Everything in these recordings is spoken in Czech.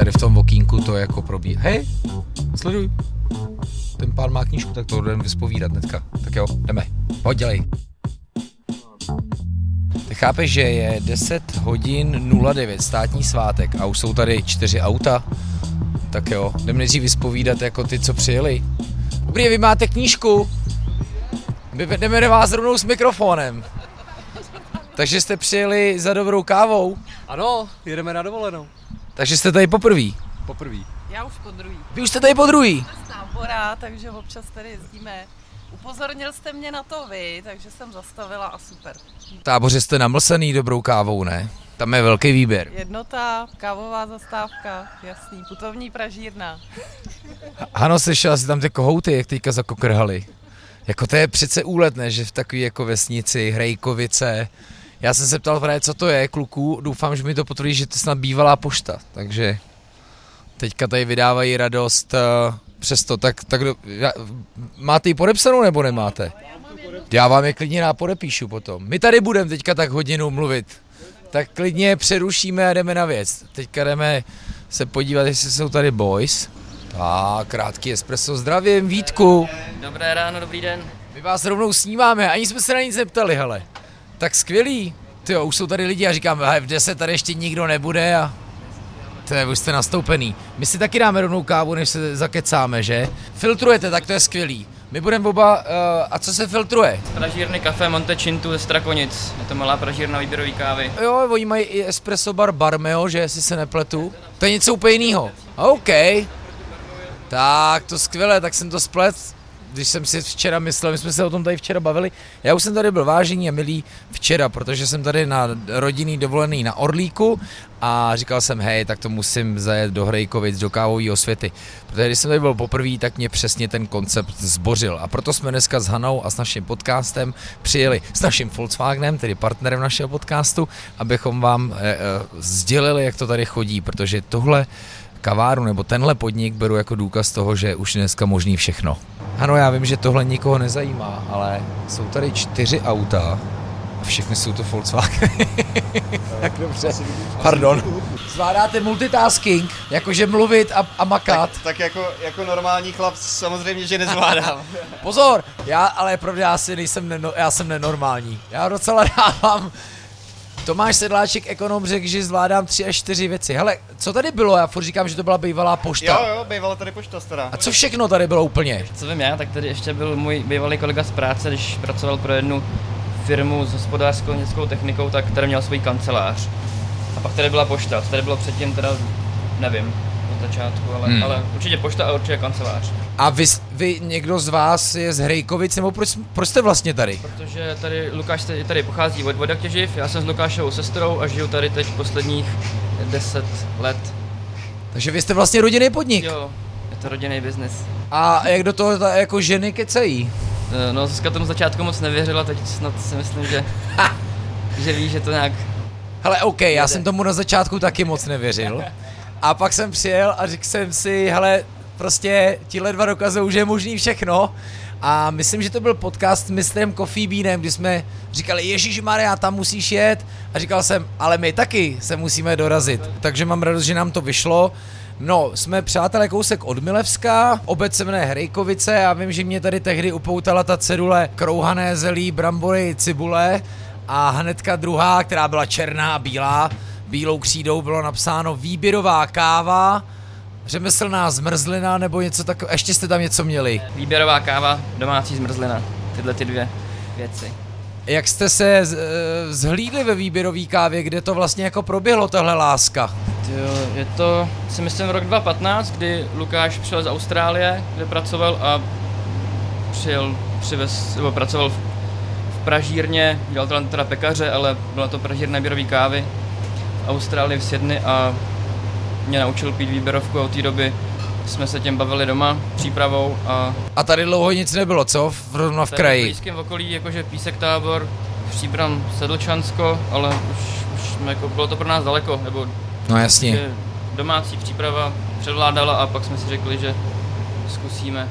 tady v tom okýnku to jako probíhá. Hej, sleduj. Ten pán má knížku, tak to jdeme vyspovídat hnedka. Tak jo, jdeme. Pojď, dělej. Ty chápeš, že je 10 hodin 09 státní svátek a už jsou tady čtyři auta? Tak jo, jdeme nejdřív vyspovídat jako ty, co přijeli. Dobrý, vy máte knížku? My jdeme do vás rovnou s mikrofonem. Takže jste přijeli za dobrou kávou? Ano, jedeme na dovolenou. Takže jste tady poprvé? Poprvý. Já už po druhý. Vy už jste tady po druhý? Z tábora, takže občas tady jezdíme. Upozornil jste mě na to vy, takže jsem zastavila a super. V táboře jste namlsený dobrou kávou, ne? Tam je velký výběr. Jednota, kávová zastávka, jasný, putovní pražírna. Hano, slyšela si tam ty kohouty, jak teďka zakokrhali. Jako to je přece úlet, ne? Že v takové jako vesnici, Hrejkovice. Já jsem se ptal právě, co to je, kluků. Doufám, že mi to potvrdí, že to je snad bývalá pošta. Takže teďka tady vydávají radost uh, přesto. Tak, tak do, já, máte ji podepsanou nebo nemáte? Já vám je klidně podepíšu potom. My tady budeme teďka tak hodinu mluvit. Tak klidně přerušíme a jdeme na věc. Teďka jdeme se podívat, jestli jsou tady boys. Tak, krátký espresso, zdravím, Vítku. Dobré ráno, dobrý den. My vás rovnou snímáme, ani jsme se na nic neptali, hele. Tak skvělý. Ty už jsou tady lidi a říkám, v 10 tady ještě nikdo nebude a to je, už jste nastoupený. My si taky dáme rovnou kávu, než se zakecáme, že? Filtrujete, tak to je skvělý. My budeme oba, uh, a co se filtruje? Pražírny kafe Montechintu ze Strakonic. Je to malá pražírna výběrový kávy. Jo, oni mají i espresso bar Barmeo, že jestli se nepletu. To je něco úplně jiného. OK. Tak, to skvěle, tak jsem to splet když jsem si včera myslel, my jsme se o tom tady včera bavili, já už jsem tady byl vážení a milý včera, protože jsem tady na rodinný dovolený na Orlíku a říkal jsem, hej, tak to musím zajet do Hrejkovic, do kávové osvěty. Protože když jsem tady byl poprvé, tak mě přesně ten koncept zbořil. A proto jsme dneska s Hanou a s naším podcastem přijeli s naším Volkswagenem, tedy partnerem našeho podcastu, abychom vám e, e, sdělili, jak to tady chodí, protože tohle kavárnu nebo tenhle podnik beru jako důkaz toho, že už dneska možný všechno. Ano, já vím, že tohle nikoho nezajímá, ale jsou tady čtyři auta a všechny jsou to Volkswagen. tak dobře. Pardon. Zvládáte multitasking, jakože mluvit a, a makat. Tak, tak jako, jako normální chlap samozřejmě, že nezvládám. Pozor, já, ale pravda, já si nejsem, neno, já jsem nenormální. Já docela dávám Tomáš Sedláček, ekonom, řekl, že zvládám tři až čtyři věci. Hele, co tady bylo? Já furt říkám, že to byla bývalá pošta. Jo, jo, bývala tady pošta stará. A co všechno tady bylo úplně? Co vím já, tak tady ještě byl můj bývalý kolega z práce, když pracoval pro jednu firmu s hospodářskou městskou technikou, tak tady měl svůj kancelář. A pak tady byla pošta, co tady bylo předtím, teda nevím začátku, ale, hmm. ale určitě pošta a určitě kancelář. A vy, vy někdo z vás je z Hrejkovic, nebo proč, proč jste vlastně tady? Protože tady Lukáš tady pochází od Vodatěživ, já jsem s Lukášovou sestrou a žiju tady teď posledních 10 let. Takže vy jste vlastně rodinný podnik? Jo, je to rodinný biznis. A jak do toho ta, jako ženy kecají? Eh, no, Zuzka tomu začátku moc nevěřila, teď snad si myslím, že, že ví, že to nějak... Hele, OK, já jsem tomu na začátku taky moc nevěřil. A pak jsem přijel a řekl jsem si, hele, prostě tihle dva dokazují, že je možný všechno. A myslím, že to byl podcast s mistrem Coffee Beanem, kdy jsme říkali, Ježíš Maria, tam musíš jet. A říkal jsem, ale my taky se musíme dorazit. Takže mám radost, že nám to vyšlo. No, jsme přátelé kousek od Milevska, obec se jmenuje Hrejkovice já vím, že mě tady tehdy upoutala ta cedule krouhané zelí, brambory, cibule a hnedka druhá, která byla černá a bílá, bílou křídou bylo napsáno výběrová káva, řemeslná zmrzlina nebo něco takového. Ještě jste tam něco měli? Výběrová káva, domácí zmrzlina. Tyhle ty dvě věci. Jak jste se z, eh, zhlídli ve výběrové kávě, kde to vlastně jako proběhlo, tahle láska? Jo, je to, si myslím, rok 2015, kdy Lukáš přijel z Austrálie, kde pracoval a přijel, přivez, nebo pracoval v, v pražírně, dělal tam teda pekaře, ale byla to pražírna výběrové kávy Austrálii v Sydney a mě naučil pít výběrovku a od té doby jsme se těm bavili doma, přípravou a... A tady dlouho nic nebylo, co? V, rovno v kraji? V blízkém okolí, jakože Písek tábor, Příbram, Sedlčansko, ale už, už jako bylo to pro nás daleko, nebo... No jasně. Domácí příprava převládala a pak jsme si řekli, že zkusíme.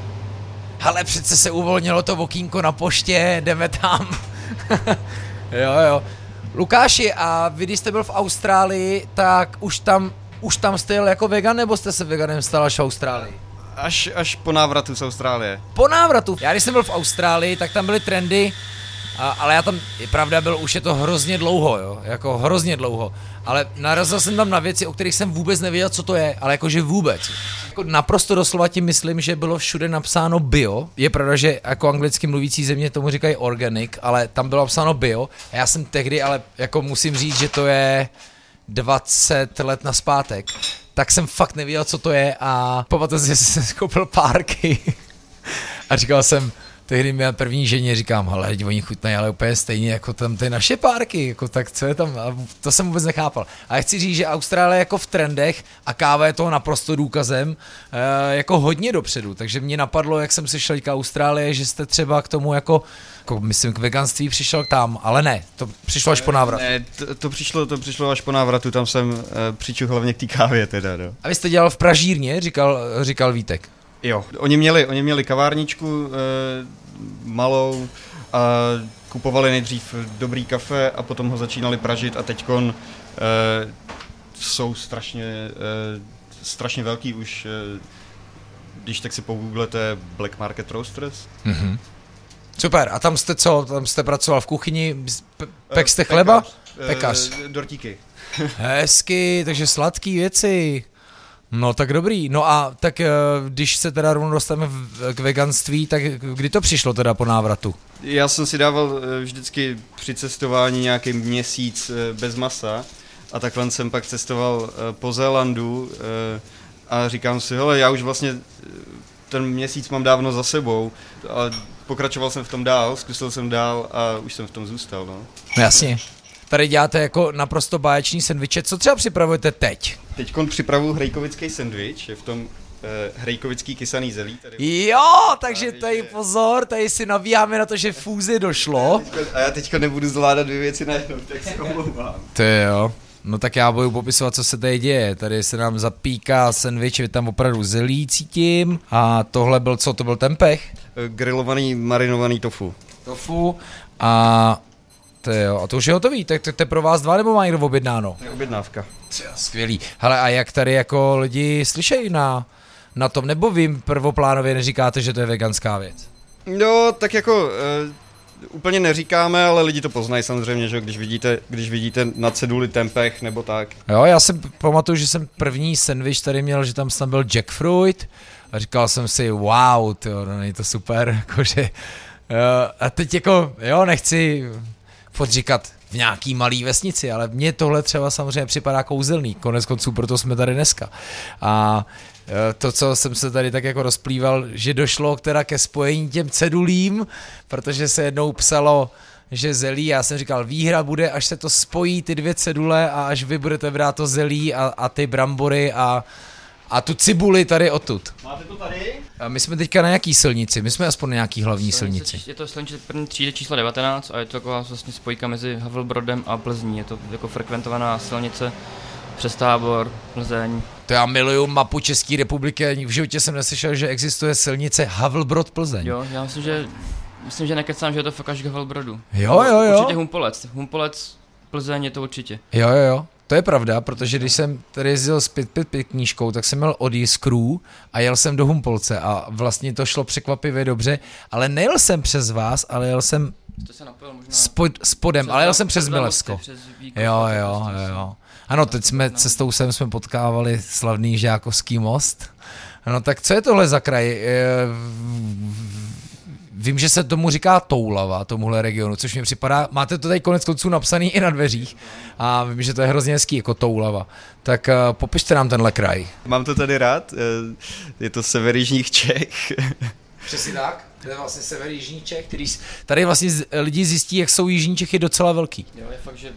Ale přece se uvolnilo to okýnko na poště, jdeme tam. jo, jo. Lukáši, a vy když jste byl v Austrálii, tak už tam už tam jste jel jako vegan, nebo jste se veganem stal až v Austrálii? Až, až po návratu z Austrálie. Po návratu. Já když jsem byl v Austrálii, tak tam byly trendy, a, ale já tam, je pravda, byl, už je to hrozně dlouho, jo, jako hrozně dlouho. Ale narazil jsem tam na věci, o kterých jsem vůbec nevěděl, co to je, ale jakože vůbec. Jako naprosto doslova tím myslím, že bylo všude napsáno bio. Je pravda, že jako anglicky mluvící země tomu říkají organic, ale tam bylo napsáno bio. A já jsem tehdy, ale jako musím říct, že to je 20 let na zpátek, tak jsem fakt nevěděl, co to je a pamatuju si, že jsem koupil párky a říkal jsem, tehdy mi první ženě říkám, ale oni chutnají ale úplně stejně jako tam ty naše párky, jako tak co je tam, a to jsem vůbec nechápal. A já chci říct, že Austrálie jako v trendech a káva je toho naprosto důkazem, e, jako hodně dopředu, takže mě napadlo, jak jsem si šel k Austrálie, že jste třeba k tomu jako, jako myslím k veganství přišel tam, ale ne, to přišlo až po návratu. Ne, to, to, přišlo, to přišlo až po návratu, tam jsem uh, přičuch hlavně k té kávě teda, no. A vy jste dělal v Pražírně, říkal, říkal Vítek. Jo, oni měli, oni měli kavárničku e, malou a kupovali nejdřív dobrý kafe a potom ho začínali pražit a teďkon e, jsou strašně, e, strašně velký už, e, když tak si pogooglete Black Market Roasters. Mm-hmm. Super, a tam jste co, tam jste pracoval v kuchyni, pe- pek jste chleba? Pekař. Pekař. E, dortíky. Hezky, takže sladký věci. No tak dobrý. No a tak eh, když se teda rovnou dostaneme k veganství, tak kdy to přišlo teda po návratu? Já jsem si dával eh, vždycky při cestování nějaký měsíc eh, bez masa a takhle jsem pak cestoval po Zélandu a říkám si, hele, já už vlastně ten měsíc mám dávno za sebou a pokračoval jsem v tom dál, zkusil jsem dál a už jsem v tom zůstal, no. No jasně. Tady děláte jako naprosto báječný sendviče. Co třeba připravujete teď? Teď připravuju hrejkovický sendvič, je v tom eh, hrejkovický kysaný zelí. Tady. Jo, takže tady pozor, tady si nabíháme na to, že fúzi došlo. A já teďka nebudu zvládat dvě věci najednou, tak se omlouvám. Ty jo. No tak já budu popisovat, co se tady děje. Tady se nám zapíká sendvič, je tam opravdu zelí cítím. A tohle byl co? To byl tempeh? Eh, Grilovaný, marinovaný tofu. Tofu. A to jo, a to už je hotový, tak to, to je pro vás dva nebo má někdo objednáno? To je objednávka. Třeba skvělý. Hele, a jak tady jako lidi slyšejí na, na tom, nebo vy prvoplánově neříkáte, že to je veganská věc? No, tak jako uh, úplně neříkáme, ale lidi to poznají samozřejmě, že když vidíte, když vidíte na ceduli tempeh nebo tak. Jo, já si pamatuju, že jsem první sandwich tady měl, že tam tam byl jackfruit a říkal jsem si, wow, to no, není to super, jakože, jo, a teď jako, jo, nechci furt říkat v nějaký malý vesnici, ale mně tohle třeba samozřejmě připadá kouzelný, konec konců, proto jsme tady dneska. A e, to, co jsem se tady tak jako rozplýval, že došlo teda ke spojení těm cedulím, protože se jednou psalo, že zelí, já jsem říkal, výhra bude, až se to spojí ty dvě cedule a až vy budete brát to zelí a, a ty brambory a, a tu cibuli tady odtud. Máte to tady? A my jsme teďka na nějaký silnici, my jsme aspoň na nějaký hlavní Silnice silnici. Je to silnice první třídy číslo 19 a je to taková vlastně spojka mezi Havelbrodem a Plzní. Je to jako frekventovaná silnice přes tábor, Plzeň. To já miluju mapu České republiky, v životě jsem neslyšel, že existuje silnice Havelbrod Plzeň. Jo, já myslím, že myslím, že nekecám, že je to fakt až k Havelbrodu. Jo, jo, jo. Určitě Humpolec. Humpolec, Plzeň je to určitě. Jo, jo, jo. To je pravda, protože když jsem tady jezdil s pit, pit, pit knížkou, tak jsem měl od Jiskrů a jel jsem do Humpolce a vlastně to šlo překvapivě dobře, ale nejel jsem přes vás, ale jel jsem To se napojil možná. spod, spodem, ale jel jsem přes mosty, Milevsko. Přes Víkov, Jo, jo, prostě jo. Ano, teď jsme cestou sem jsme potkávali slavný Žákovský most. No tak co je tohle za kraj? Vím, že se tomu říká Toulava, tomuhle regionu, což mi připadá, máte to tady konec konců napsaný i na dveřích a vím, že to je hrozně hezký, jako Toulava. Tak uh, popište nám tenhle kraj. Mám to tady rád, eh, je to sever jižních Čech. Přesně tak. To je vlastně sever Jižní Čech, který tady vlastně z- lidi zjistí, jak jsou Jižní Čechy docela velký. Jo, je fakt, že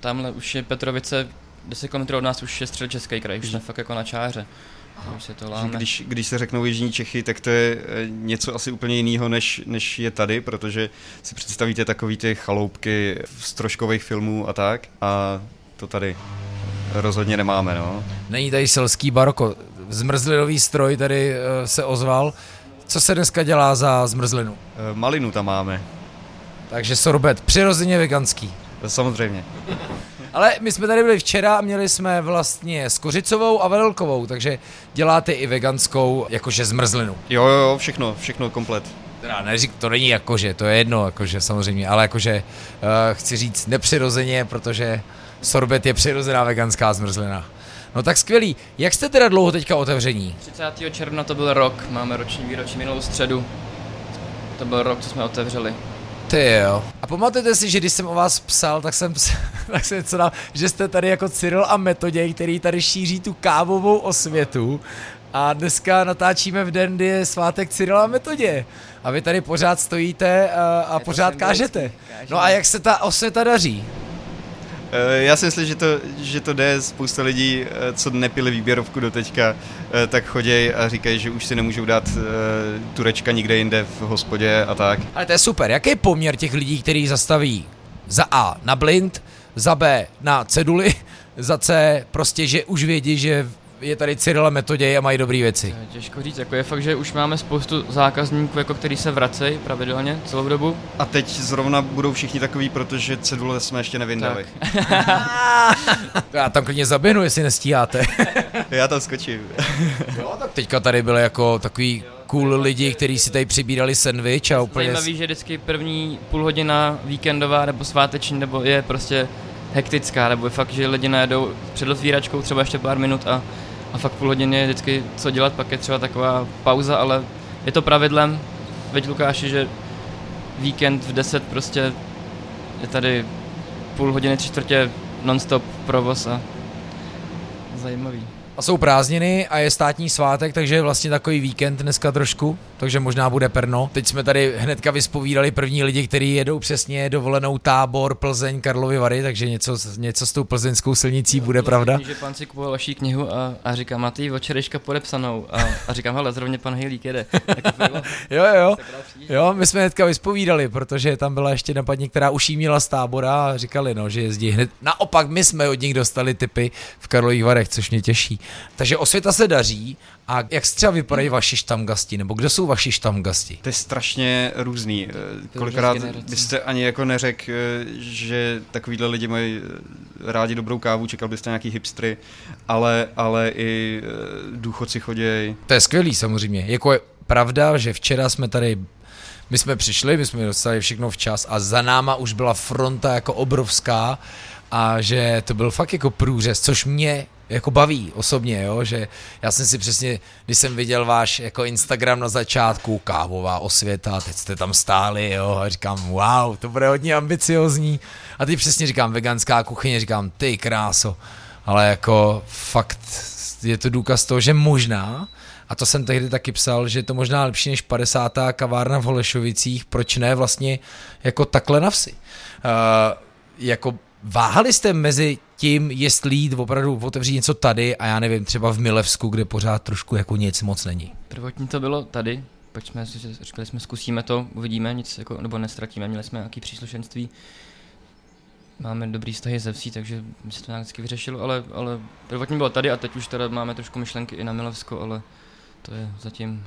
tamhle už je Petrovice, 10 km od nás už je středočeský kraj, už jsme fakt jako na čáře. Se to láme. Když, když se řeknou jižní Čechy, tak to je eh, něco asi úplně jiného, než, než je tady, protože si představíte takový ty chaloupky z troškových filmů a tak a to tady rozhodně nemáme, no. Není tady selský baroko. Zmrzlinový stroj tady uh, se ozval. Co se dneska dělá za zmrzlinu? Eh, Malinu tam máme, Takže sorbet, přirozeně veganský. samozřejmě. Ale my jsme tady byli včera a měli jsme vlastně s kořicovou a vanilkovou, takže děláte i veganskou, jakože zmrzlinu. Jo, jo, jo, všechno, všechno komplet. Teda neřík, to není jakože, to je jedno, jakože samozřejmě, ale jakože uh, chci říct nepřirozeně, protože sorbet je přirozená veganská zmrzlina. No tak skvělý. Jak jste teda dlouho teďka otevření? 30. června to byl rok, máme roční výročí minulou středu. To byl rok, co jsme otevřeli. Ty jo. A pamatujete si, že když jsem o vás psal, tak jsem, ps- tak jsem něco dal, že jste tady jako Cyril a Metoděj, který tady šíří tu kávovou osvětu. A dneska natáčíme v den, kdy je svátek Cyrila a Metodě. A vy tady pořád stojíte a, a to pořád kážete. No a jak se ta osvěta daří? Eh, Já si myslím, že to, že to jde, spousta lidí, eh, co nepili výběrovku do teďka, eh, tak chodějí a říkají, že už si nemůžou dát turečka nikde jinde v hospodě a tak. Ale to je super. Jaký je poměr těch lidí, kteří zastaví za A na blind, za B na ceduly, za C prostě, že už vědí, že je tady Cyril a Metoděj a mají dobré věci. Těžko říct, jako je fakt, že už máme spoustu zákazníků, jako který se vracejí pravidelně celou dobu. A teď zrovna budou všichni takový, protože cedule jsme ještě nevyndali. Já tam klidně zaběhnu, jestli nestíháte. Já tam skočím. jo, tak teďka tady byly jako takový cool lidi, kteří si tady přibírali sandwich a úplně... Zajímavý, že vždycky první půl hodina víkendová nebo sváteční nebo je prostě hektická, nebo je fakt, že lidi najedou před otvíračkou třeba ještě pár minut a, a fakt půl hodiny je vždycky co dělat, pak je třeba taková pauza, ale je to pravidlem, veď Lukáši, že víkend v 10 prostě je tady půl hodiny, tři čtvrtě non-stop provoz a zajímavý. A jsou prázdniny a je státní svátek, takže je vlastně takový víkend dneska trošku, takže možná bude perno. Teď jsme tady hnedka vyspovídali první lidi, kteří jedou přesně dovolenou tábor, Plzeň, Karlovy Vary, takže něco, něco s tou plzeňskou silnicí bude, pravda? Že pan si kupoval vaší knihu a, a říká, máte ji od podepsanou a, a říkám, hele, zrovna pan Hejlík jede. To. Jo, jo, jo, my jsme hnedka vyspovídali, protože tam byla ještě napadní, která už jí měla z tábora a říkali, no, že jezdí hned. Naopak my jsme od nich dostali typy v Karlových Varech, což mě těší. Takže osvěta se daří a jak třeba vypadají vaši štamgasti, nebo kdo jsou vaši štamgasti? To je strašně různý. Eh, Kolikrát byste ani jako neřekl, eh, že takovýhle lidi mají eh, rádi dobrou kávu, čekal byste nějaký hipstry, ale, ale i důchodci chodějí. To je skvělý samozřejmě. Jako je pravda, že včera jsme tady my jsme přišli, my jsme dostali všechno včas a za náma už byla fronta jako obrovská a že to byl fakt jako průřez, což mě jako baví osobně, jo, že já jsem si přesně, když jsem viděl váš jako Instagram na začátku, kávová osvěta, teď jste tam stáli, jo, a říkám, wow, to bude hodně ambiciozní. A teď přesně říkám, veganská kuchyně, říkám, ty kráso, ale jako fakt je to důkaz toho, že možná, a to jsem tehdy taky psal, že je to možná lepší než 50. kavárna v Holešovicích, proč ne vlastně jako takhle na vsi. Uh, jako váhali jste mezi tím, jestli jít opravdu otevřít něco tady a já nevím, třeba v Milevsku, kde pořád trošku jako nic moc není. Prvotní to bylo tady, pak jsme říkali, jsme zkusíme to, uvidíme, nic jako, nebo nestratíme, měli jsme nějaký příslušenství, máme dobrý vztahy ze vsí, takže se to nějak vždycky vyřešilo, ale, ale prvotní bylo tady a teď už teda máme trošku myšlenky i na Milevsko, ale to je zatím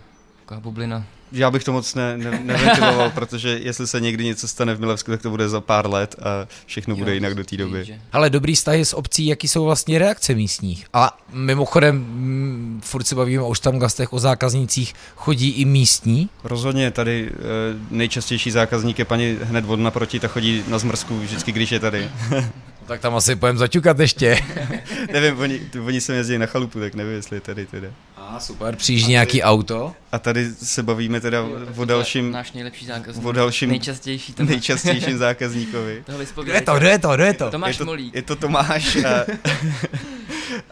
taková bublina. Já bych to moc ne, ne, neventiloval, protože jestli se někdy něco stane v Milevsku, tak to bude za pár let a všechno bude Jo, jinak do té doby. že- Ale dobrý vztahy s obcí, jaký jsou vlastně reakce místních. A mimochodem, mm, furt se bavíme o štamgastech, o zákaznících, chodí i místní. Rozhodně tady eh, nejčastější zákazník je paní hned od naproti, ta chodí na zmrzku vždycky, když je tady. Tak tam asi pojem zaťukat ještě. nevím, oni, oni sem jezdí na chalupu, tak nevím, jestli je tady teda. A super, přijíždí nějaký auto. A tady se bavíme teda o dalším, Náš nejlepší zákazník. o dalším Nejčastější to nejčastějším zákazníkovi. Kdo je to, kdo je to, kdo je to? Tomáš je to, Molík. je to Tomáš a,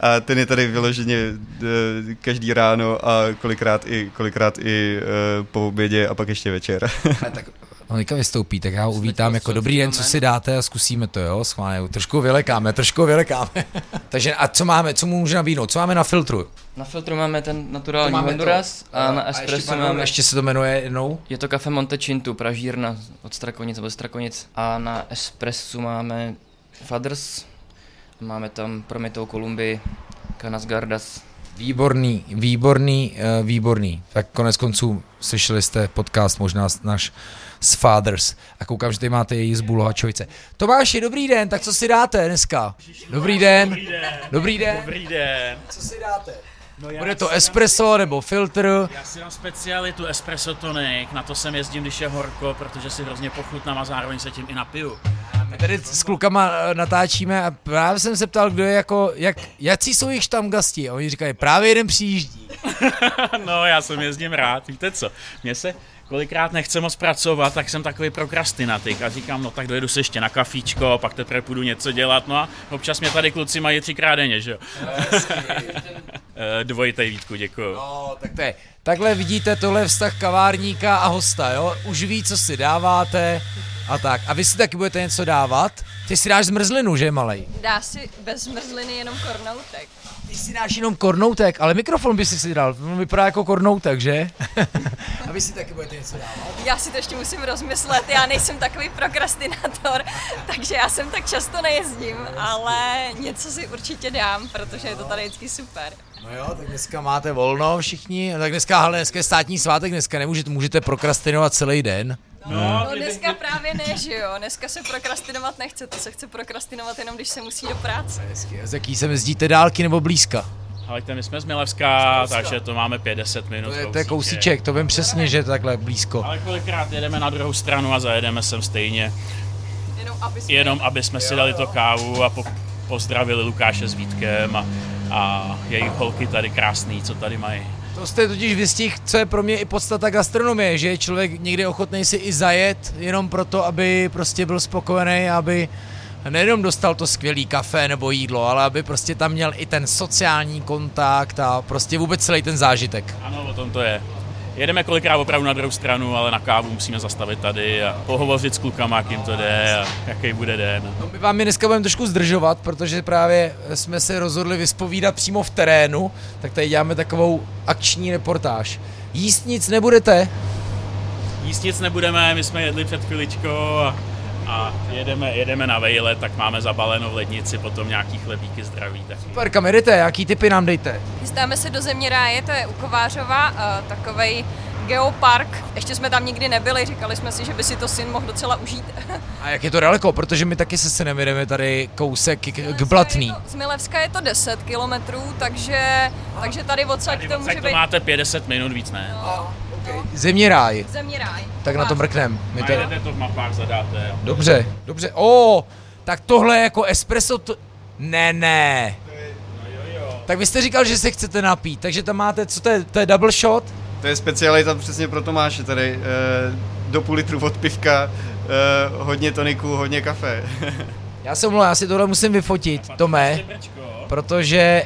a ten je tady vyloženě eh, každý ráno a kolikrát i, kolikrát i eh, po obědě a pak ještě večer. Ale tak Monika vystoupí, tak já ho uvítám jako dobrý den, co si dáte a zkusíme to, jo, schválně. Trošku vylekáme, trošku vylekáme. Takže a co máme, co mu může nabídnout, co máme na filtru? Na filtru máme ten naturální máme Honduras to. a na ještě, espresso pardon, máme... ještě se to jmenuje jednou? Je to kafe Montechintu, pražírna od Strakonic nebo Strakonic. A na espressu máme Fathers, máme tam Prometou Kolumbii, Canas Gardas. Výborný, výborný, eh, výborný. Tak konec konců slyšeli jste podcast možná náš s Fathers a koukám, že tady máte její z Bulhačovice. Tomáši, dobrý den, tak co si dáte dneska? Dobrý den. Dobrý den. Dobrý den. Dobrý den. Co si dáte? No Bude to si dám- espresso nebo filtr? Já si dám specialitu espresso tonic, na to sem jezdím, když je horko, protože si hrozně pochutnám a zároveň se tím i napiju. My tady s klukama eh, natáčíme a právě jsem se ptal, kdo je jako, jak, jaký jsou jich tam gasti? A oni říkají, právě jeden přijíždí. no, já jsem jezdím rád, víte co, mně se kolikrát nechce moc pracovat, tak jsem takový prokrastinatik a říkám, no tak dojedu se ještě na kafíčko, pak teprve půjdu něco dělat, no a občas mě tady kluci mají třikrát denně, že jo. Eh, Dvojitej Vítku, děkuju. No, tak to je. Takhle vidíte, tohle je vztah kavárníka a hosta, jo? Už ví, co si dáváte a tak. A vy si taky budete něco dávat? Ty si dáš zmrzlinu, že malej? Dá si bez zmrzliny jenom kornoutek. Ty si dáš jenom kornoutek, ale mikrofon by si si dal. On vypadá jako kornoutek, že? a vy si taky budete něco dávat? Já si to ještě musím rozmyslet, já nejsem takový prokrastinátor, takže já sem tak často nejezdím, ale něco si určitě dám, protože je to tady vždycky super. No jo, tak dneska máte volno všichni, tak dneska, ale dneska je státní svátek, dneska nemůžete, můžete prokrastinovat celý den. No dneska právě ne, že jo, dneska se prokrastinovat nechce, to se chce prokrastinovat jenom, když se musí do práce. Hezky. A z jaký sem jezdíte dálky nebo blízka? Ale my jsme z Milevská, takže to máme 50 minut. To je, to je kousíček, to vím přesně, že je takhle blízko. Ale kolikrát jedeme na druhou stranu a zajedeme sem stejně, Jenom aby jsme... jenom aby jsme si dali to kávu a po, pozdravili Lukáše s Vítkem a, a jejich holky tady krásný, co tady mají. To jste totiž vystih, co je pro mě i podstata gastronomie, že je člověk někdy ochotný si i zajet, jenom proto, aby prostě byl spokojený, aby nejenom dostal to skvělý kafe nebo jídlo, ale aby prostě tam měl i ten sociální kontakt a prostě vůbec celý ten zážitek. Ano, o tom to je. Jedeme kolikrát opravdu na druhou stranu, ale na kávu musíme zastavit tady a pohovořit s klukama, jak jim to jde a jaký bude den. No, my vám je dneska budeme trošku zdržovat, protože právě jsme se rozhodli vyspovídat přímo v terénu, tak tady děláme takovou akční reportáž. Jíst nic nebudete? Jíst nic nebudeme, my jsme jedli před chviličkou a, a jedeme, jedeme na vejle, tak máme zabaleno v lednici, potom nějaký chlebíky zdraví. Tak. Super, kam jedete? Jaký typy nám dejte? Chystáme se do Země ráje, to je u Kovářova, uh, takovej geopark. Ještě jsme tam nikdy nebyli, říkali jsme si, že by si to syn mohl docela užít. A jak je to daleko? Protože my taky se synem jedeme tady kousek k, k Blatný. To- Z Milevska je to 10 kilometrů, takže, takže tady odsaď to může tak to být máte 50 minut víc, ne? Země ráj. Země ráj. Tak na to mrknem. My to... Najdete to v mapách, zadáte. jo. Dobře, dobře. O, tak tohle je jako espresso to... Ne, ne. Tak vy jste říkal, že se chcete napít, takže tam máte, co to je, to je double shot? To je specialita přesně pro Tomáše tady. eh, Do půl litru od pivka, eh, hodně toniku, hodně kafe. Já se omlouvám, já si tohle musím vyfotit, Tome, protože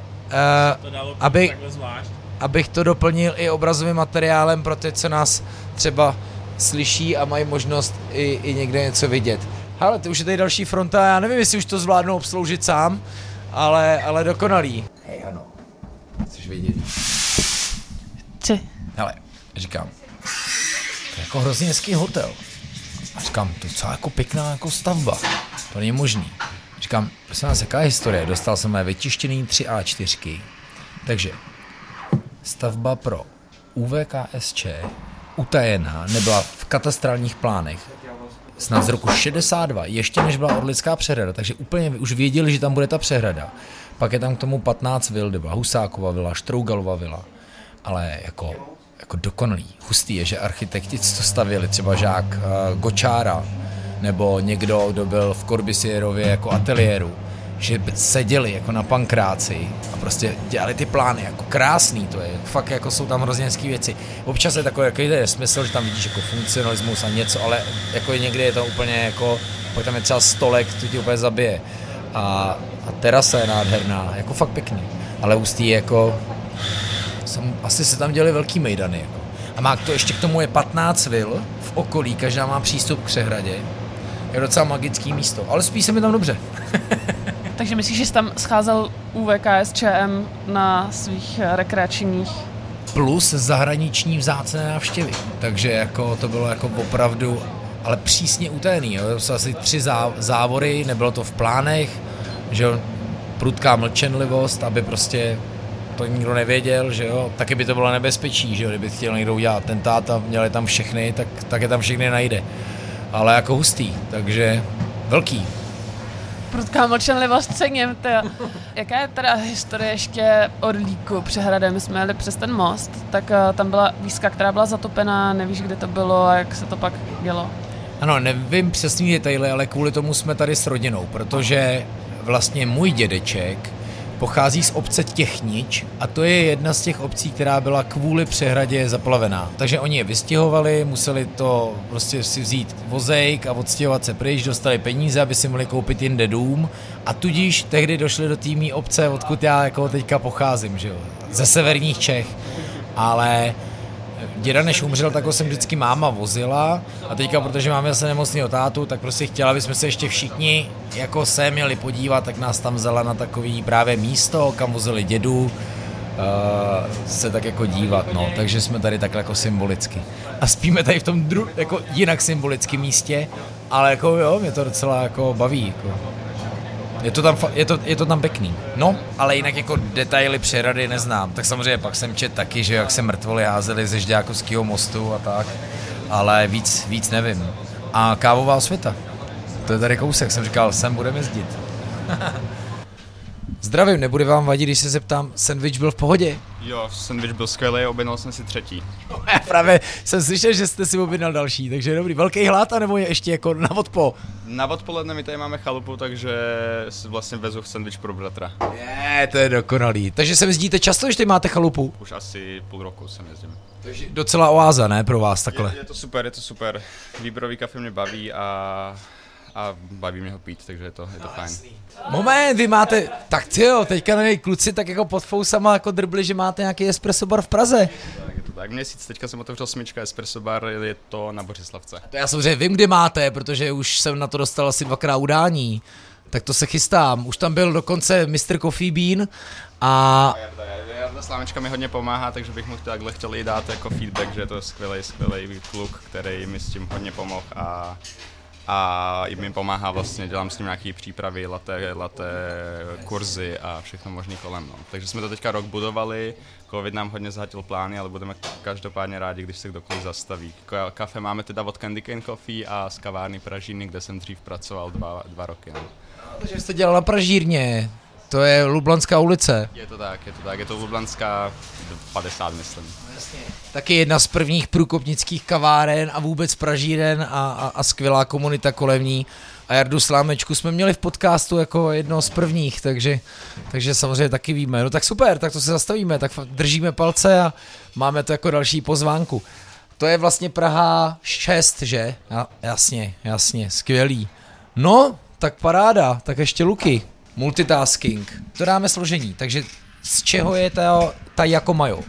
to dalo aby- takhle zvlášť. Abych to doplnil i obrazovým materiálem pro ty, co nás třeba slyší a mají možnost i, i někde něco vidět. Hele, to už je tady další fronta, já nevím, jestli už to zvládnu obsloužit sám, ale, ale dokonalý. Hej, ano. Chceš vědět? Tři. Hele, říkám, to je jako hrozně hezký hotel. A říkám, to je docela jako pěkná jako stavba. To není možný. Říkám, prosím vás, jaká je historie? Dostal jsem mé vytištěný 3A4. Takže stavba pro UVKSČ utajená nebyla v katastrálních plánech snad z roku 62, ještě než byla Orlická přehrada, takže úplně už věděli, že tam bude ta přehrada. Pak je tam k tomu 15 vil, kde byla Husákova vila, Štrougalova vila, ale jako, jako dokonalý. Hustý je, že architekti, to stavěli, třeba žák uh, Gočára, nebo někdo, kdo byl v Corbisierově jako ateliéru, že seděli jako na pankráci a prostě dělali ty plány, jako krásný to je, fakt jako jsou tam hrozně hezký věci. Občas je takový jako je smysl, že tam vidíš jako funkcionalismus a něco, ale jako někdy je to úplně jako, pak tam je třeba stolek, to ti úplně zabije. A, a terasa je nádherná, jako fakt pěkný. Ale ústý je jako, jsem, asi se tam děli velký mejdany. Jako. A má to ještě k tomu je 15 vil v okolí, každá má přístup k přehradě. Je docela magický místo, ale spí se mi tam dobře. Takže myslíš, že jsi tam scházel UVKSČM na svých eh, rekreačních plus zahraniční vzácné návštěvy. Takže jako to bylo jako opravdu, ale přísně utajený. Jo. To jsou asi tři zá, závory, nebylo to v plánech, že jo, prudká mlčenlivost, aby prostě to nikdo nevěděl, že jo, taky by to bylo nebezpečí, že jo, kdyby chtěl někdo udělat atentát a měl je tam všechny, tak, tak je tam všechny najde. Ale jako hustý, takže velký. Prudká mlčenlivost cením, teda. Jaká je teda historie ještě Orlíku přehradem? My jsme jeli přes ten most, tak uh, tam byla výzka, která byla zatopená, nevíš, kde to bylo a jak se to pak dělo. Ano, nevím přesný detaily, ale kvůli tomu jsme tady s rodinou, protože vlastně můj dědeček pochází z obce Těchnič a to je jedna z těch obcí, která byla kvůli přehradě zaplavená. Takže oni je vystěhovali, museli to prostě si vzít vozejk a odstěhovat se pryč, dostali peníze, aby si mohli koupit jinde dům a tudíž tehdy došli do týmí obce, odkud já jako teďka pocházím, že jo, ze severních Čech. Ale děda než umřel, tak ho jsem vždycky máma vozila a teďka, protože máme zase nemocného tátu, tak prostě chtěla, aby jsme se ještě všichni jako se měli podívat, tak nás tam vzala na takový právě místo, kam vozili dědu, uh, se tak jako dívat, no, takže jsme tady takhle jako symbolicky. A spíme tady v tom dru- jako jinak symbolickém místě, ale jako jo, mě to docela jako baví, jako. Je to, tam, je, to, je to tam pěkný. No, ale jinak jako detaily přerady neznám. Tak samozřejmě pak jsem čet taky, že jak se mrtvoli házeli ze Žďákovského mostu a tak. Ale víc, víc nevím. A kávová osvěta. To je tady kousek, jsem říkal, sem budeme jezdit. Zdravím, nebude vám vadit, když se zeptám, sandwich byl v pohodě? Jo, sandwich byl skvělý, objednal jsem si třetí. Já právě jsem slyšel, že jste si objednal další, takže dobrý. Velký hlad, anebo je ještě jako na odpo? Na odpoledne my tady máme chalupu, takže si vlastně vezu sandwich pro bratra. Je, to je dokonalý. Takže se jezdíte často, když tady máte chalupu? Už asi půl roku jsem jezdím. Takže docela oáza, ne, pro vás takhle? Je, je to super, je to super. Výběrový kafe mě baví a, a baví mě ho pít, takže je to, je to fajn. Moment, vy máte, tak ty jo, teďka na něj kluci tak jako pod fousama jako drbli, že máte nějaký espresso bar v Praze. Tak je to tak. Měsíc, teďka jsem otevřel smyčka Espresso Bar, je to na Bořislavce. To já samozřejmě vím, kde máte, protože už jsem na to dostal asi dvakrát udání. Tak to se chystám. Už tam byl dokonce Mr. Coffee Bean a Jarda Slámečka mi hodně pomáhá, takže bych mu takhle chtěl i dát jako feedback, že je to skvělý, skvělý kluk, který mi s tím hodně pomohl a a i mi pomáhá vlastně, dělám s ním nějaký přípravy, latte, latte kurzy a všechno možný kolem. No. Takže jsme to teďka rok budovali, covid nám hodně zahatil plány, ale budeme každopádně rádi, když se kdokoliv zastaví. Ka- Kafe máme teda od Candy Cane Coffee a z kavárny Pražiny, kde jsem dřív pracoval dva, dva roky. No. že jste dělal na Pražírně. To je Lublanská ulice. Je to tak, je to tak, je to Lublanská 50, myslím. Taky jedna z prvních průkopnických kaváren a vůbec Pražíren a, a, a skvělá komunita kolem ní. A Jardu Slámečku jsme měli v podcastu jako jedno z prvních, takže, takže samozřejmě taky víme. No tak super, tak to se zastavíme, tak držíme palce a máme to jako další pozvánku. To je vlastně Praha 6, že? Ja, jasně, jasně, skvělý. No, tak paráda, tak ještě Luky. Multitasking. To dáme složení, takže z čeho je ta, ta jako majo?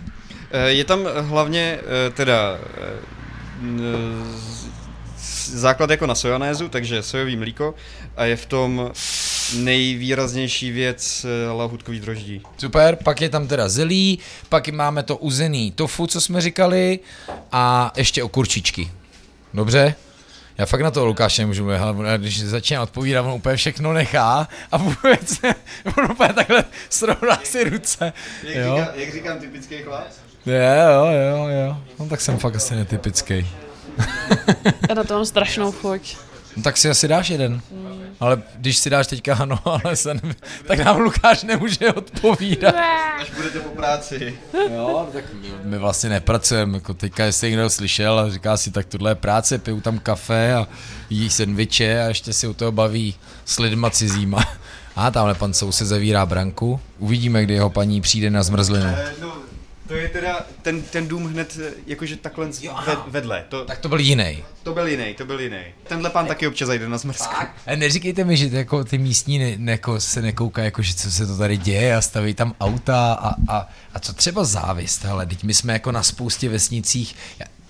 Eh, Je tam hlavně eh, teda eh, základ jako na sojanézu, takže sojový mlíko a je v tom nejvýraznější věc lahůdkový droždí. Super, pak je tam teda zelí, pak máme to uzený tofu, co jsme říkali, a ještě okurčičky. Dobře? Já fakt na to Lukáše nemůžu mluvit, ale když začíná odpovídat, on úplně všechno nechá a vůbec on úplně takhle srovná si ruce. Jo? jak říkám typický chlap? Jo, jo, jo, jo. No tak jsem fakt asi netypický. Já na to mám strašnou chuť. No tak si asi dáš jeden. Ale když si dáš teďka ano, ale se ne... tak nám Lukáš nemůže odpovídat. Až budete po práci. Jo, tak my vlastně nepracujeme, jako teďka jestli někdo slyšel a říká si, tak tohle je práce, piju tam kafe a jí sendviče a ještě si u toho baví s lidma cizíma. A tamhle pan soused zavírá branku, uvidíme, kdy jeho paní přijde na zmrzlinu. Teda ten, ten dům hned eh, jakože takhle ved, vedle. To, Tak to byl jiný. to byl jiný, to byl jiný. Tenhle pán taky občas zajde na zmrzku. A neříkejte mi, že jako ty místní ne, ne, jako se nekoukají, jako, že co se to tady děje a staví tam auta a, a, a co třeba závist, ale teď my jsme jako na spoustě vesnicích,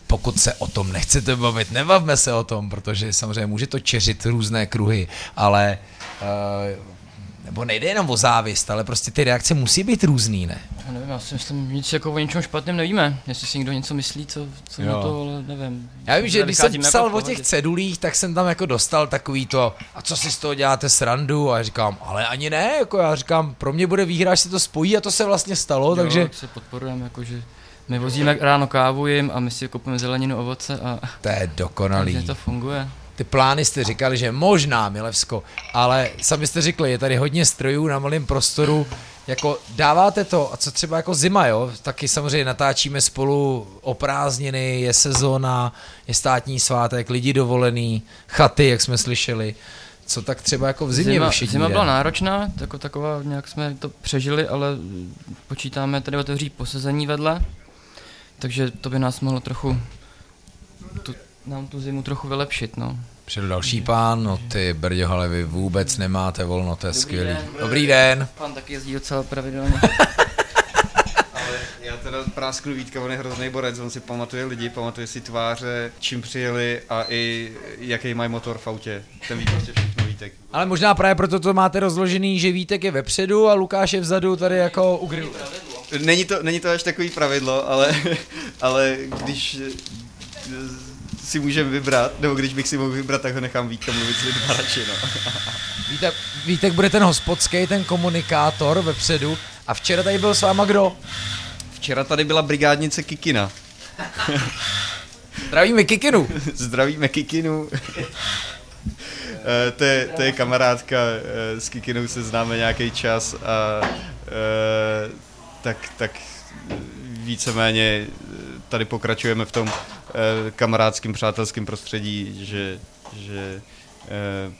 pokud se o tom nechcete bavit, nebavme se o tom, protože samozřejmě může to čeřit různé kruhy, ale uh, Nebo nejde jenom o závist, ale prostě ty reakce musí být různý, ne? Já nevím, já si myslím, nic jako o ničem špatném nevíme. Jestli si někdo něco myslí, co, co na to, ale nevím. Já vím, že když jsem psal jako o těch cedulích, tak jsem tam jako dostal takový to, a co si z toho děláte srandu? A já říkám, ale ani ne, jako já říkám, pro mě bude výhra, až se to spojí a to se vlastně stalo, Jo, takže tak se podporujeme, jakože my vozíme ráno kávu jim a my si kupujeme zeleninu, ovoce a to je dokonalý. takže to funguje. Ty plány jste říkali, že možná Milevsko, ale sami jste řekli, je tady hodně strojů na malém prostoru, jako dáváte to, a co třeba jako zima, jo, taky samozřejmě natáčíme spolu o prázdniny, je sezóna, je státní svátek, lidi dovolený, chaty, jak jsme slyšeli, co tak třeba jako v zimě zima, všední zima byla náročná, jako taková, nějak jsme to přežili, ale počítáme tady otevřít posezení vedle, takže to by nás mohlo trochu, tu, nám tu zimu trochu vylepšit, no. Přijel další pán, no ty brďohale, vy vůbec nemáte volno, to je skvělý. den. Dobrý den. Pan taky jezdí docela pravidelně. Ale já teda prásknu Vítka, on je hrozný borec, on si pamatuje lidi, pamatuje si tváře, čím přijeli a i jaký mají motor v autě. Ten ví prostě všechno Vítek. Ale možná právě proto to máte rozložený, že Vítek je vepředu a Lukáš je vzadu tady jako u grilu. Není to, není to až takový pravidlo, ale, ale když si můžeme vybrat, nebo když bych si mohl vybrat, tak ho nechám Vítka mluvit s lidma radši, no. Víte, Vítek bude ten hospodský, ten komunikátor vepředu. A včera tady byl s váma kdo? Včera tady byla brigádnice Kikina. Zdravíme Kikinu. Zdravíme Kikinu. Eh, to, je, to je kamarádka, eh, s Kikinou se známe nějaký čas a eh, tak, tak víceméně tady pokračujeme v tom kamarádském, přátelském prostředí, že, že eh,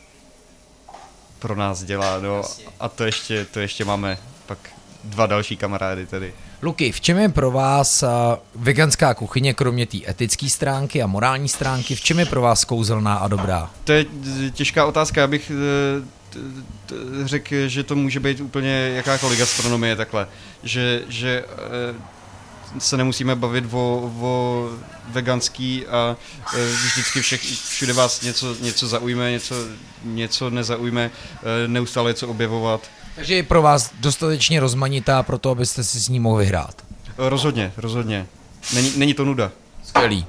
pro nás dělá, no a to ještě, to ještě máme pak dva další kamarády tady. Luky, v čem je pro vás a, veganská kuchyně, kromě té etické stránky a morální stránky, v čem je pro vás kouzelná a dobrá? To je těžká otázka, já bych eh, řekl, že to může být úplně jakákoliv gastronomie takhle, že, že eh, se nemusíme bavit o, o veganský a eh, vždycky všech, všude vás něco, něco zaujme, něco, něco nezaujme, eh, neustále něco objevovat. Takže je pro vás dostatečně rozmanitá pro to, abyste si s ní mohli hrát. Rozhodně, rozhodně. Není, není to nuda. Skvělý.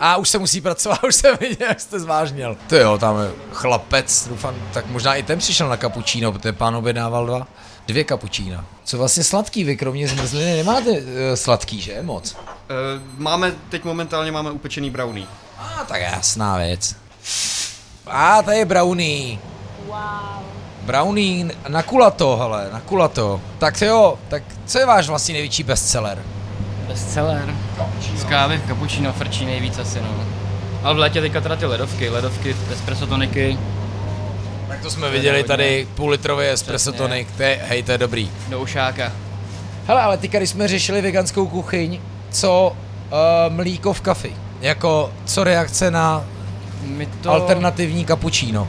A už se musí pracovat, už jsem viděl, jak jste zvážněl. To jo, tam je chlapec, doufám, tak možná i ten přišel na kapučíno, protože pán objednával dva, dvě kapučína. Co vlastně sladký, vy kromě zmrzliny nemáte uh, sladký, že moc? Eh, Máme, teď momentálně máme upečený brownie. A tak jasná věc. A tady je brownie. Wow. Brownie na kulato, hele, na kulato. Tak jo, tak co je váš vlastně největší bestseller? Bestseller. Z kávy, cappuccino frčí nejvíc asi, no. Ale v létě teďka teda ty ledovky, ledovky, espresso toniky, Tak to jsme viděli tady půl litrový espresso tonic, to je, hej, to je dobrý. do ušáka. Hele, ale teďka, když jsme řešili veganskou kuchyň, co uh, mlíko v kafi? Jako, co reakce na My to... alternativní cappuccino?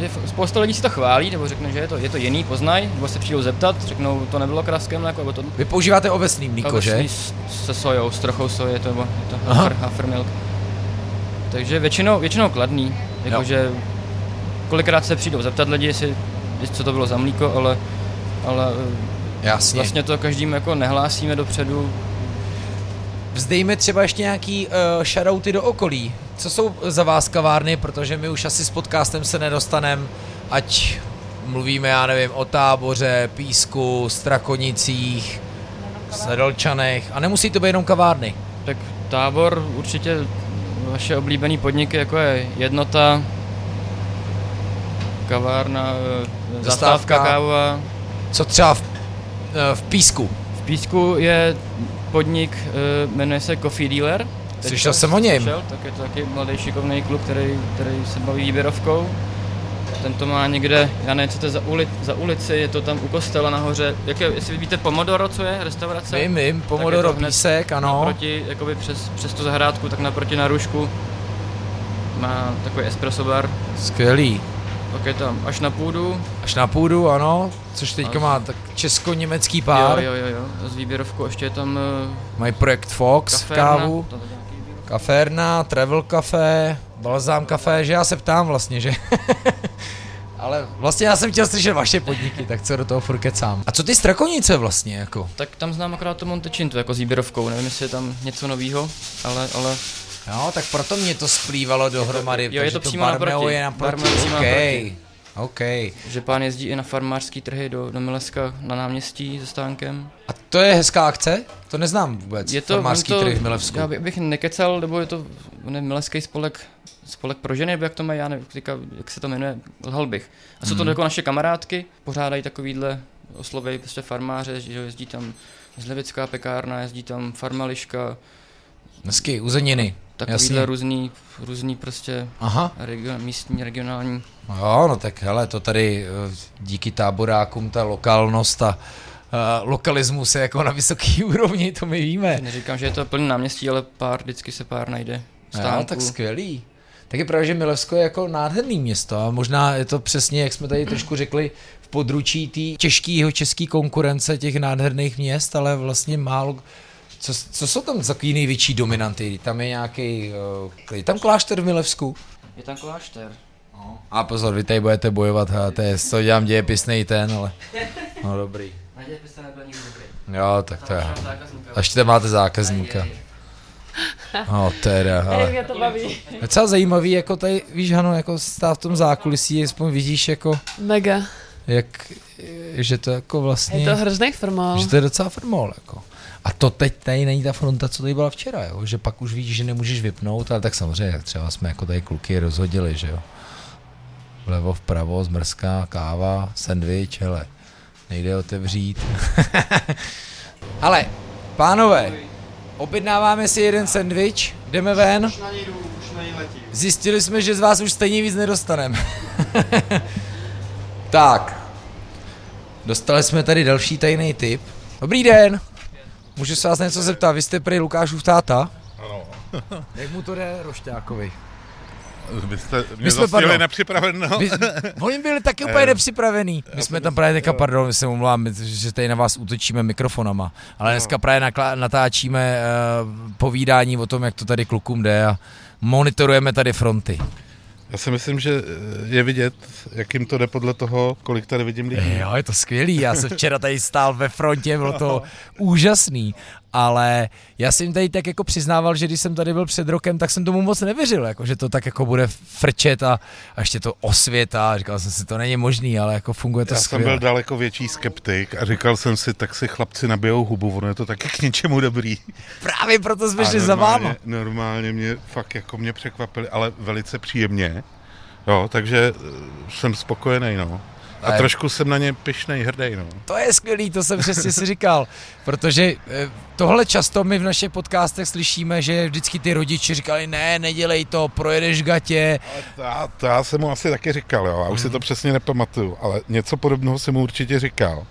Eh, je, spousta lidí si to chválí, nebo řekne, že je to, je to jiný, poznaj, nebo se přijdou zeptat, řeknou, to nebylo kraskem mléko, nebo to Vy používáte ovesný mlíko, že? ovesný s- se sojou, s trochou soje, to, nebo je to Aha. hafer, hafermilk. Takže většinou, většinou kladný, jakože kolikrát se přijdou zeptat lidi, jestli, jestli co to bylo za mlíko, ale, ale eh, Jasně. vlastně to každým jako nehlásíme dopředu, Vzdejme třeba ještě nějaký uh, shoutouty do okolí. Co jsou za vás kavárny, protože my už asi s podcastem se nedostanem, ať mluvíme, já nevím, o táboře, písku, strakonicích, sedlčanech a nemusí to být jenom kavárny. Tak tábor určitě vaše oblíbený podniky, jako je jednota, kavárna, eh, Zastávka. zastávka kávová. Co třeba v, eh, v písku? V Písku je podnik, eh, jmenuje se Coffee Dealer. Teďka Slyšel jsem o něm. Slyšel, tak je to taky mladý šikovný kluk, který, který se baví výběrovkou. Ten to má někde, já nevím, co to je za, uli, za ulici, je to tam u kostela nahoře. Jak je, jestli víte Pomodoro, co je, restaurace? Vím, vím, Pomodoro písek, ano. Naproti, jakoby přes, přes tu zahrádku, tak naproti na Rušku má takový espresso bar. Skvělý. Pak je tam až na půdu. Až na půdu, ano, což teďka má tak česko-německý pár. Jo, jo, jo, s výběrovkou ještě je tam uh, Mají projekt Fox v kaférna. kávu. Kaférna, travel café, balzám café, že já se ptám vlastně, že Ale vlastně já jsem chtěl slyšet vaše podniky, tak co do toho furt kecám. A co ty strakonice vlastně, jako? Tak tam znám akorát to Montechinto jako s výběrovkou, nevím, jestli je tam něco novýho, ale, ale Jo, tak proto mě to splývalo dohromady. Jo, je to přímo Barmeo naproti. je naproti. Barmeo přímo OK, naproti. OK. že pán jezdí i na farmářský trhy do, do Mileska na náměstí se stánkem. A to je hezká akce? To neznám vůbec. Je to, Farmářský to, trh v Milevsku. Já bych, nekecal, nebo je to ne, Mileský spolek, spolek pro ženy, nebo jak to mají, já nevím, teďka, jak se to jmenuje, lhal bych. A jsou to Mhm. jako naše kamarádky, pořádají takovýhle oslovy, prostě farmáře, že jezdí tam Zlevická pekárna, jezdí tam farmališka, Hezky, uzeniny. takovýhle Jasně. různý, různý prostě Aha. region, místní, regionální. Jo, no tak hele, to tady eh, díky táborákům ta lokálnost a uh, lokalismus je jako na vysoký úrovni, to my víme. Neříkám, že je to plný náměstí, ale pár, vždycky se pár najde. Jo, Stánku. tak skvělý. Tak je pravda, že Milevsko je jako nádherný město a možná je to přesně, jak jsme tady trošku řekli, v područí té těžkého české konkurence těch nádherných měst, ale vlastně málo... Co, co jsou tam za takový největší dominanty? Tam je nějaký... Uh, je tam klášter v Milevsku? Je tam klášter. A pozor, vy tady budete bojovat, a to je, to dělám dějepisnej ten, ale... No dobrý. Naděje byste nebyl nikdy dobrý. Jo, tak to je. Až tam máte zákazníka. No teda, ale... mě to baví. Je docela zajímavý, jako tady, víš, Hano, jako stát v tom zákulisí, aspoň vidíš, jako, Mega. jak, že to jako vlastně, Je to hrozný formál. že to je docela formol, jako. A to teď tady není ta fronta, co tady byla včera, jo? že pak už víš, že nemůžeš vypnout, ale tak samozřejmě, třeba jsme jako tady kluky rozhodili, že jo. Vlevo, vpravo, zmrzká, káva, sendvič, hele, nejde otevřít. ale, pánové, objednáváme si jeden sendvič, jdeme ven. Zjistili jsme, že z vás už stejně víc nedostaneme. tak. Dostali jsme tady další tajný tip. Dobrý den. Můžu se vás něco zeptat? Vy jste prý Lukášův táta? Ano. Jak mu to jde Rošťákovi? Vy jste mě My jsme, zastihli pardon. nepřipraveno. My, oni byli taky úplně Eh, nepřipravený. My jsme tam právě teďka, pardon, my se omlouvám, my- že tady na vás útočíme mikrofonama, ale dneska právě nakla- natáčíme uh, povídání o tom, jak to tady klukům jde a monitorujeme tady fronty. Já si myslím, že je vidět, jak jim to jde podle toho, kolik tady vidím lidí. Jo, je to skvělý. Já jsem včera tady stál ve frontě, bylo to úžasný. Ale já jsem tady tak jako přiznával, že když jsem tady byl před rokem, tak jsem tomu moc nevěřil, jako, že to tak jako bude frčet a, a ještě to osvěta. Říkal jsem si, to není možný, ale jako funguje to Já jsem skvěle. byl daleko větší skeptik a říkal jsem si, tak si chlapci nabijou hubu, ono je to taky k něčemu dobrý. Právě proto jsme A šli za váma. normálně, normálně mě fakt jako mě překvapili, ale velice příjemně. Jo, takže eh, jsem spokojený, no. A A trošku jsem na ně pyšnej, hrdej, no. To je skvělý, to jsem přesně si říkal, protože eh, tohle často my v našich podcastech slyšíme, že vždycky ty rodiče říkali, ne, nedělej to, projedeš gatě. To já, to já jsem mu asi taky říkal, jo, a už si to přesně nepamatuju, ale něco podobného jsem mu určitě říkal.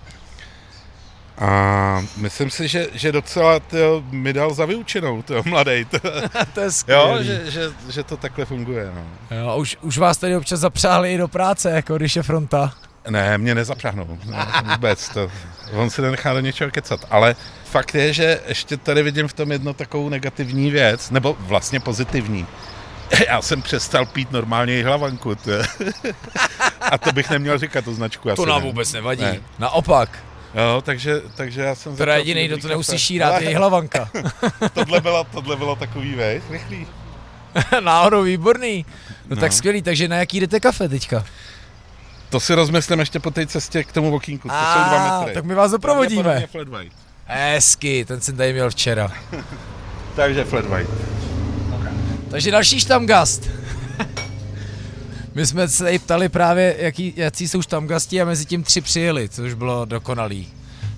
A myslím si, že, že docela tyjo, mi dal za vyučenou, tyjo, mladej. To, to je jo, skvělý. že, že, že, to takhle funguje, no. Jo, a už, už vás tady občas zapřáhli i do práce, jako když je fronta. Ne, mě nezapřahnou, ne, vůbec, to, on si nenechá do něčeho kecat, ale fakt je, že ještě tady vidím v tom jedno takovou negativní věc, nebo vlastně pozitivní. Já jsem přestal pít normálně i hlavanku, tyjo. a to bych neměl říkat tu značku. To nám ne. vůbec nevadí. Ne. Naopak. Jo, takže, takže já jsem... Teda jediný, kdo to neuslyší rád, je hlavanka. tohle, bylo, tohle bylo takový, vej, rychlý. Náhodou výborný. No, No. tak skvělý, takže na jaký jdete kafe teďka? To si rozmyslím ještě po té cestě k tomu okýnku, to jsou dva metry. tak my vás doprovodíme. Pravděpodobně Flat white. Hezky, ten jsem tady měl včera. Takže flat white. Takže další štamgast. My jsme se tady ptali právě, jaký, jaký jsou štamgasti a mezi tím tři přijeli, což bylo dokonalý.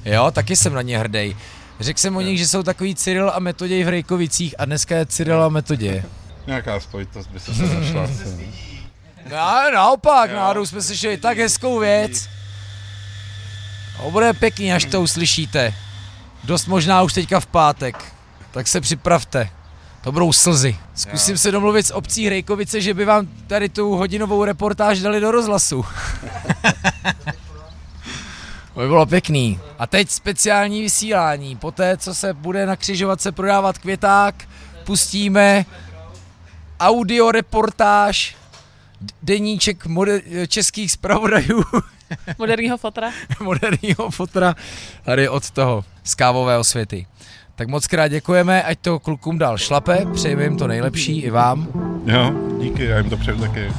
Jo, taky jsem na ně hrdej. Řekl jsem o nich, že jsou takový Cyril a Metoděj v Rejkovicích a dneska je Cyril a Metoděj. Nějaká spojitost by se našla. No, naopak, náhodou jsme slyšeli tak hezkou věc. To bude pěkný, až to uslyšíte. Dost možná už teďka v pátek. Tak se připravte. To budou slzy. Zkusím se domluvit s obcí Hrejkovice, že by vám tady tu hodinovou reportáž dali do rozhlasu. to by bylo pěkný. A teď speciální vysílání. Poté, co se bude na křižovatce prodávat květák, pustíme audio reportáž deníček moder- českých zpravodajů. Moderního fotra. Moderního fotra tady od toho, z kávového světy. Tak moc krát děkujeme, ať to klukům dál šlape, přejeme jim to nejlepší i vám. Jo, díky, já jim to přeju taky.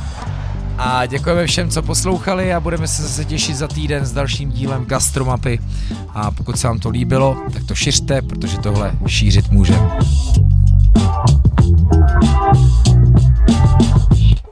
A děkujeme všem, co poslouchali a budeme se zase těšit za týden s dalším dílem Gastromapy. A pokud se vám to líbilo, tak to šiřte, protože tohle šířit můžeme.